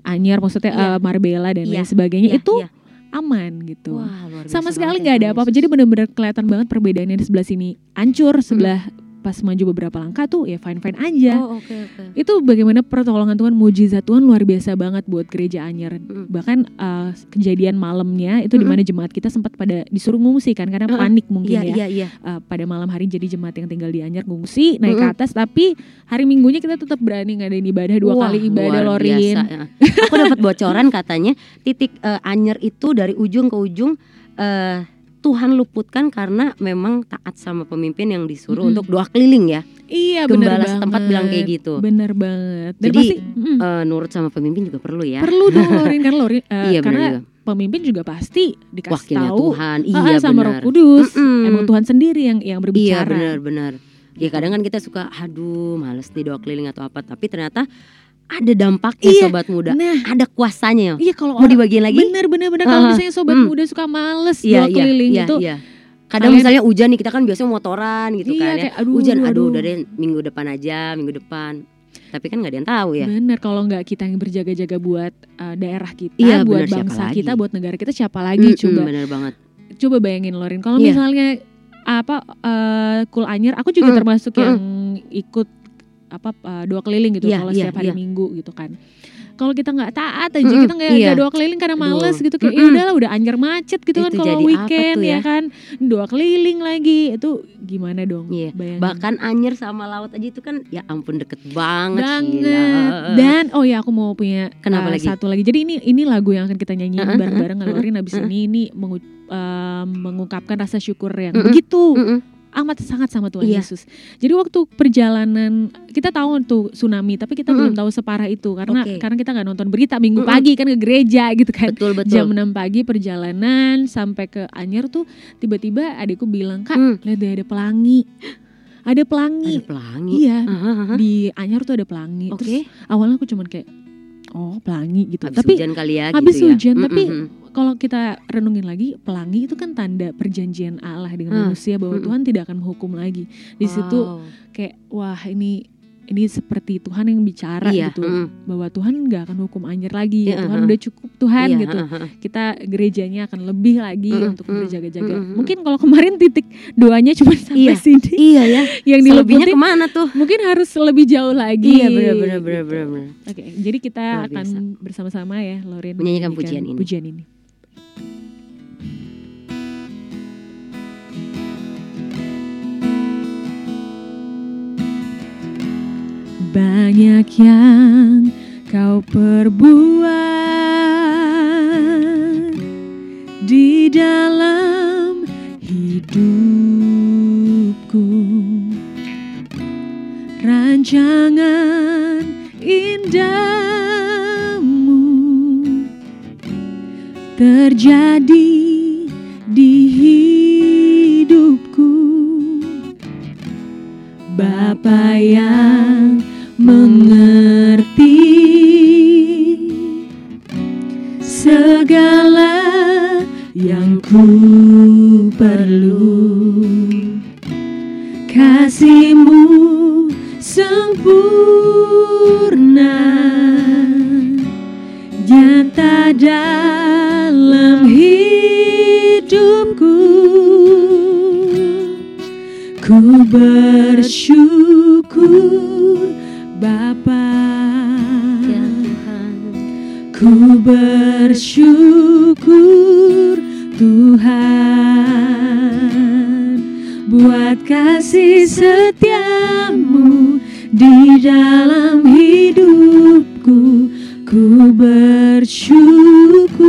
Anyer, maksudnya Iya. uh, Marbella dan lain Iya, sebagainya. Iya, itu iya. aman gitu. Wah, Sama sekali nggak ada apa-apa. Jadi benar-benar kelihatan banget perbedaannya di sebelah sini ancur, sebelah pas maju beberapa langkah tuh ya fine-fine aja. Oh, oke oke. itu bagaimana pertolongan Tuhan mujizat Tuhan luar biasa banget buat gereja Anyer Mm. bahkan uh, kejadian malamnya itu di Mm-mm. mana jemaat kita sempat pada disuruh ngungsi kan karena Mm-mm. panik mungkin Iya, ya iya, iya. Uh, pada malam hari jadi jemaat yang tinggal di Anyer ngungsi naik ke Mm-mm. atas tapi hari minggunya kita tetap berani ngadain ibadah dua Wah, kali ibadah luar Lorin biasa, ya. Aku dapat bocoran katanya titik eh, Anyer itu dari ujung ke ujung eh, Tuhan luputkan karena memang taat sama pemimpin yang disuruh Mm-mm. untuk doa keliling ya. iya benar banget setempat bilang kayak gitu. bener banget dan Jadi, pasti mm, Eh, nurut sama pemimpin juga perlu ya. perlu dong Lorin kan Lorin uh, iya benar karena juga. pemimpin juga pasti dikasih Wakilnya tahu Tuhan. ah, Iya sama Roh benar. Kudus Mm-mm. emang Tuhan sendiri yang yang Iya berbicara benar benar. Ya kadang kan kita suka aduh males nih doa keliling atau apa tapi ternyata ada dampaknya Iya. sobat muda. Nah, Ada kuasanya. iya kalau Mau dibagiin lagi? bener bener bener kalau Ah, misalnya sobat hmm. muda suka males Iya iya keliling iya itu, iya. Kadang misalnya hujan nih kita kan biasanya motoran gitu iya kan ya. kayak aduh, hujan aduh, aduh. udah deh minggu depan aja minggu depan tapi kan nggak ada yang tahu ya Bener kalau nggak kita yang berjaga-jaga buat uh, daerah kita, Iya, buat bener, bangsa lagi? kita, buat negara kita siapa lagi Mm-mm, coba bener banget coba bayangin Lorin kalau Iya. misalnya apa uh, Kul Anyer aku juga Mm, termasuk mm. yang ikut apa uh, doa keliling gitu Iya, kalau iya, setiap hari iya. minggu gitu kan kalau kita nggak taat aja Mm-mm, kita nggak iya. doa keliling karena males Aduh, gitu kayak ya mm-mm. udahlah udah anjar macet gitu kan Itu kalau jadi apa weekend ya? ya? kan doa keliling lagi itu gimana dong Iya, bayangin bahkan Anyer sama laut aja itu kan ya ampun deket banget, banget gila. dan oh ya aku mau punya Kenapa uh, lagi? satu lagi jadi ini ini lagu yang akan kita nyanyiin Uh-uh, bareng-bareng uh-uh, Lorin abis uh-uh. ini ini mengu- um, mengungkapkan rasa syukur yang Mm-mm, begitu Mm-mm. Amat sangat sama Tuhan Iya. Yesus. Jadi waktu perjalanan kita tahu tuh tsunami, tapi kita Mm-mm. belum tahu separah itu karena Oke. karena kita nggak nonton berita minggu Mm-mm. pagi kan ke gereja gitu kan. betul betul Jam 6 pagi perjalanan sampai ke Anyer tuh tiba-tiba adikku bilang kak Hmm, lihat deh ada pelangi, ada pelangi. ada pelangi Iya Aha, aha. di Anyer tuh ada pelangi. oke Terus awalnya aku cuman kayak oh pelangi gitu. habis tapi hujan kali ya habis gitu ya hujan, tapi Mm-mm. kalau kita renungin lagi pelangi itu kan tanda perjanjian Allah dengan Hmm, manusia bahwa mm-mm. Tuhan tidak akan menghukum lagi. Di situ Wow. kayak wah ini ini seperti Tuhan yang bicara Iya, gitu mm. bahwa Tuhan nggak akan hukum anjir lagi Iya, Tuhan udah cukup Tuhan Iya, gitu uh-uh. kita gerejanya akan lebih lagi Mm-mm, untuk mm, berjaga-jaga mm-mm. mungkin kalau kemarin titik doanya cuma sampai Iya. sini Iya ya. yang dilebutin ke mana tuh? mungkin harus lebih jauh lagi Iya benar benar benar gitu. Oke, jadi kita Luar akan bersama-sama ya, Lauren Menyanyikan menyanyikan pujian ini. Pujian ini. Banyak yang kau perbuat di dalam hidupku. Rancangan indahmu terjadi di hidupku. Bapa yang ku perlu. Kasihmu sempurna nyata dalam hidupku. Ku bersyukur Bapa. Ya Tuhan. Ku bersyukur kasih setiamu di dalam hidupku. Ku bersyukur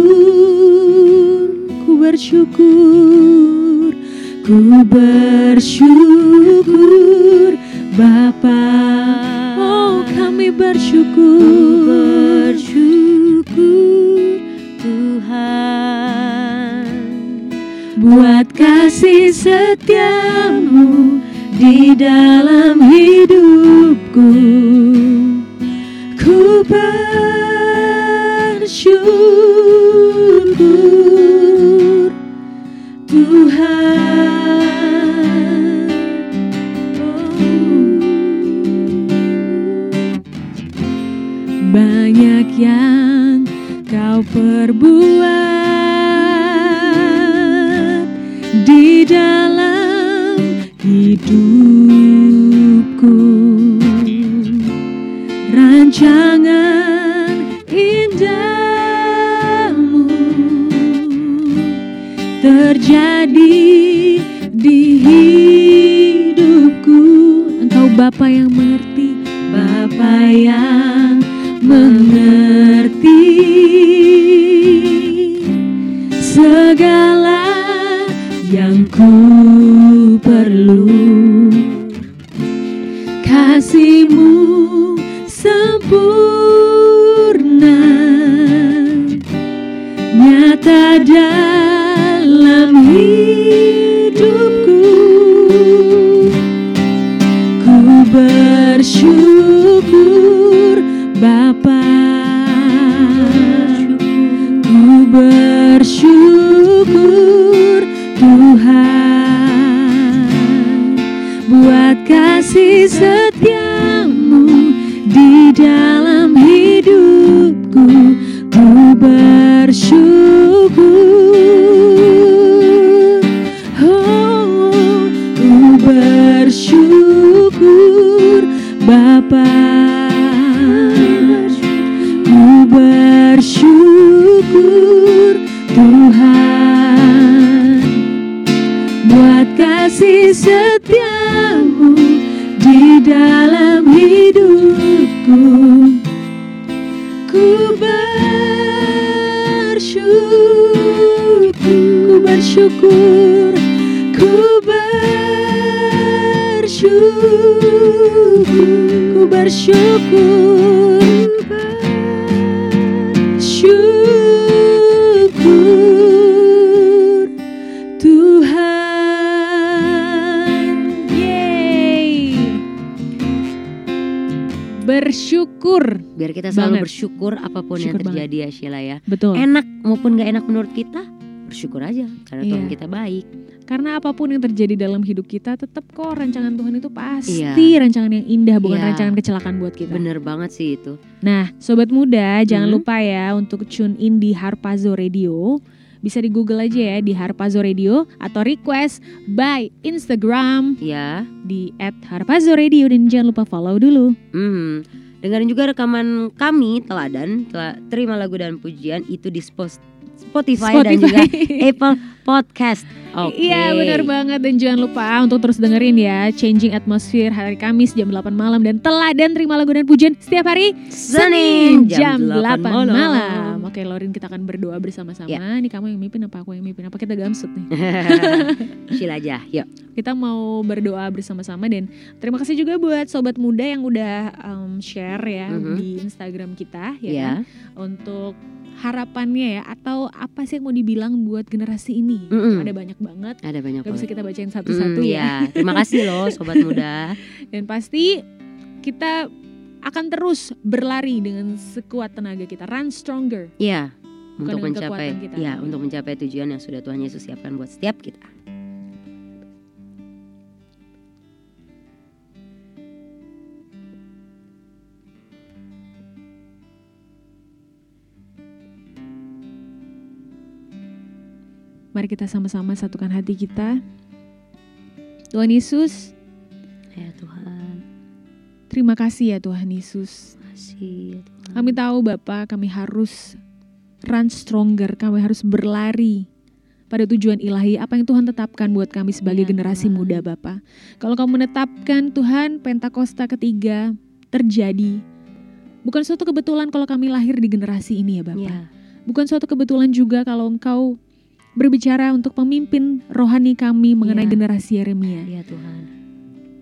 Ku bersyukur Ku bersyukur Bapa. Oh kami bersyukur. Bersyukur Tuhan. Buat kasih setiamu di dalam hidupku. Segala yang ku perlu. Kasihmu sempurna nyata dalam bersyukur Tuhan buat kasih setiamu di dalam hidupku ku bersyukur kasih setiamu di dalam hidupku. Ku bersyukur ku bersyukur ku bersyukur ku bersyukur Bersyukur Biar kita selalu Banget. bersyukur apa pun yang Syukur banget. terjadi ya Sheila ya Betul Enak maupun gak enak menurut kita bersyukur aja karena Iya. Tuhan kita baik. Karena apa pun yang terjadi dalam hidup kita tetap kok rancangan Tuhan itu pasti Iya. rancangan yang indah bukan Iya. rancangan kecelakaan buat kita. Bener banget sih itu. Nah, sobat muda, jangan Hmm. lupa ya untuk tune in di Harpazo Radio. Bisa di Google aja ya di Harpazo Radio atau request by Instagram Ya. di @harpazo radio dan jangan lupa follow dulu. Hmm. Dengerin juga rekaman kami teladan terima lagu dan pujian itu di Spos- Spotify, dan juga Apple Podcast. Oke. Iya benar banget dan jangan lupa untuk terus dengerin ya Changing Atmosphere hari Kamis jam 8 malam dan teladan terima lagu dan pujian setiap hari Senin jam, 8 malam. malam. Oke Lorin kita akan berdoa bersama-sama. Ya. Nih kamu yang mimpin apa aku yang mimpin apa kita gamsut nih. Chill aja. Yuk. Kita mau berdoa bersama-sama dan terima kasih juga buat sobat muda yang udah um, share ya Mhm. di Instagram kita ya, Ya. kan? untuk harapannya ya atau apa sih yang mau dibilang buat generasi ini. Mm-mm. Ada banyak banget. Ada banyak Gak bisa kita bacain Mm, satu-satu ya. ya. Terima kasih loh sobat muda. Dan pasti kita akan terus berlari dengan sekuat tenaga kita. Run stronger. Iya. Untuk mencapai kita. ya, untuk mencapai tujuan yang sudah Tuhan Yesus siapkan buat setiap kita. Mari kita sama-sama satukan hati kita. Tuhan Yesus, Ya Tuhan. terima kasih ya Tuhan Yesus. Terima kasih ya Tuhan. Kami tahu Bapak, kami harus run stronger, kami harus berlari pada tujuan ilahi apa yang Tuhan tetapkan buat kami sebagai Ya, generasi Tuhan. muda Bapak. Kalau kamu menetapkan Tuhan Pentakosta ketiga terjadi, bukan suatu kebetulan kalau kami lahir di generasi ini ya Bapak. Ya. Bukan suatu kebetulan juga kalau engkau berbicara untuk pemimpin rohani kami mengenai Ya. generasi Yeremia. Ya Tuhan.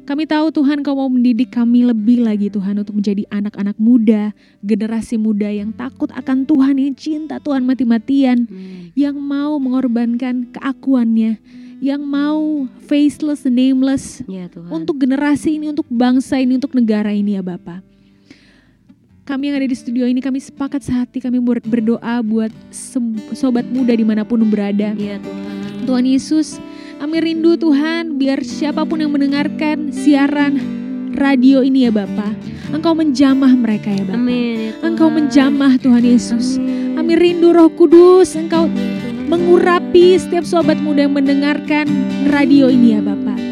Kami tahu Tuhan kau mau mendidik kami lebih lagi Tuhan untuk menjadi anak-anak muda, generasi muda yang takut akan Tuhan, yang cinta Tuhan mati-matian, Amin. yang mau mengorbankan keakuannya, yang mau faceless, nameless Ya Tuhan. untuk generasi ini, untuk bangsa ini, untuk negara ini ya Bapak. Kami yang ada di studio ini kami sepakat sehati kami ber- berdoa buat sobat muda di mana pun berada. Ya Tuhan. Tuhan Yesus, kami rindu Tuhan biar siapa pun yang mendengarkan siaran radio ini ya Bapa, Engkau menjamah mereka ya Bapa. Amin. ya Engkau Tuhan. menjamah Tuhan Yesus. Amin. Kami rindu Roh Kudus, Engkau mengurapi setiap sobat muda yang mendengarkan radio ini ya Bapa.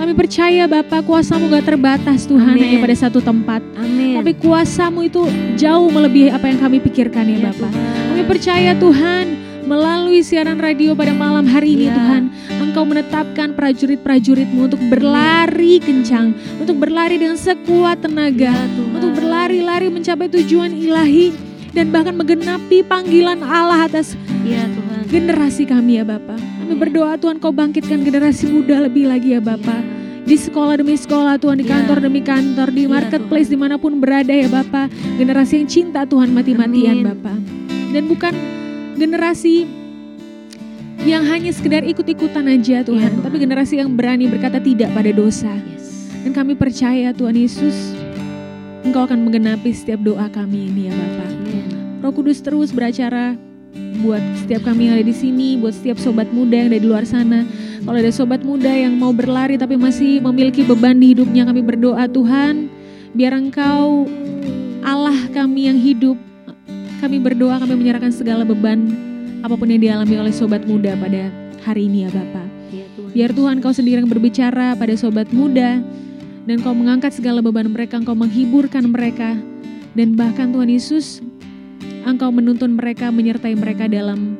Kami percaya Bapa kuasamu gak terbatas Tuhan Amin. hanya pada satu tempat. Amin. Tapi kuasamu itu jauh melebihi apa yang kami pikirkan ya Ya Bapa. Kami percaya Tuhan melalui siaran radio pada malam hari ini Ya. Tuhan Engkau menetapkan prajurit-prajuritmu untuk berlari kencang Untuk berlari dengan sekuat tenaga Ya Tuhan. Untuk berlari-lari mencapai tujuan ilahi Dan bahkan menggenapi panggilan Allah atas Ya Tuhan. generasi kami ya Bapak Kami berdoa Tuhan kau bangkitkan generasi muda lebih lagi ya Bapak di sekolah demi sekolah Tuhan, di Ya. kantor demi kantor, di Ya, marketplace di mana pun berada ya Bapak. Generasi yang cinta Tuhan mati-matian. Bapak. Dan bukan generasi yang hanya sekedar ikut-ikutan aja Tuhan, Tuhan. tapi generasi yang berani berkata tidak pada dosa. Yes. Dan kami percaya Tuhan Yesus, Engkau akan menggenapi setiap doa kami ini ya Bapak. Amin. Roh Kudus terus beracara buat setiap kami yang ada di sini, buat setiap sobat muda yang ada di luar sana. Kalau ada sobat muda yang mau berlari tapi masih memiliki beban di hidupnya, kami berdoa Tuhan, biar Engkau Allah kami yang hidup, kami berdoa, kami menyerahkan segala beban apa pun yang dialami oleh sobat muda pada hari ini ya Bapak. Ya Tuhan. Biar Tuhan kau sendiri yang berbicara pada sobat muda dan kau mengangkat segala beban mereka, engkau menghiburkan mereka dan bahkan Tuhan Yesus engkau menuntun mereka, menyertai mereka dalam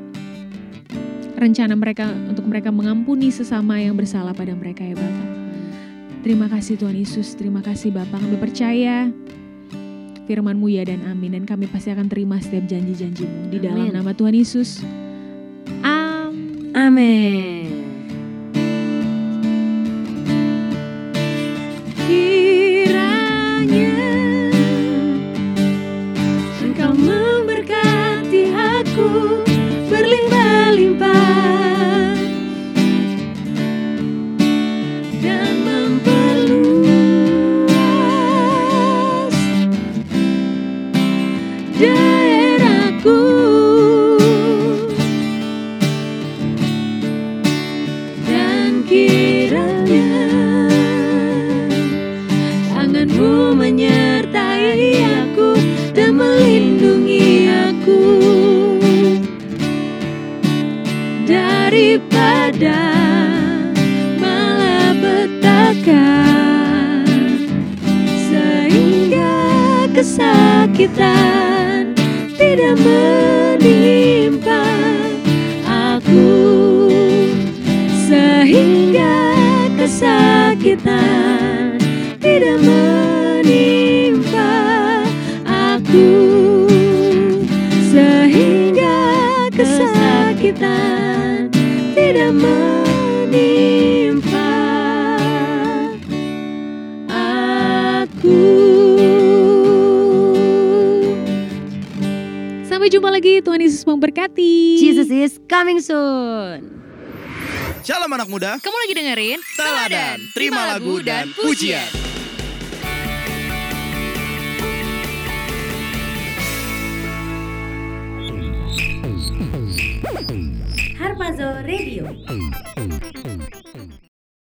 rencana mereka untuk mereka mengampuni sesama yang bersalah pada mereka ya Bapak. Terima kasih Tuhan Yesus, terima kasih Bapak. Kami percaya firman-Mu ya dan amin dan kami pasti akan terima setiap janji-janji-Mu di dalam Amin. nama Tuhan Yesus. Amin. Amin. Memberkati Dusun. Shalom anak muda. Kamu lagi dengerin Teladan, terima lagu dan pujian. Harpazo Radio.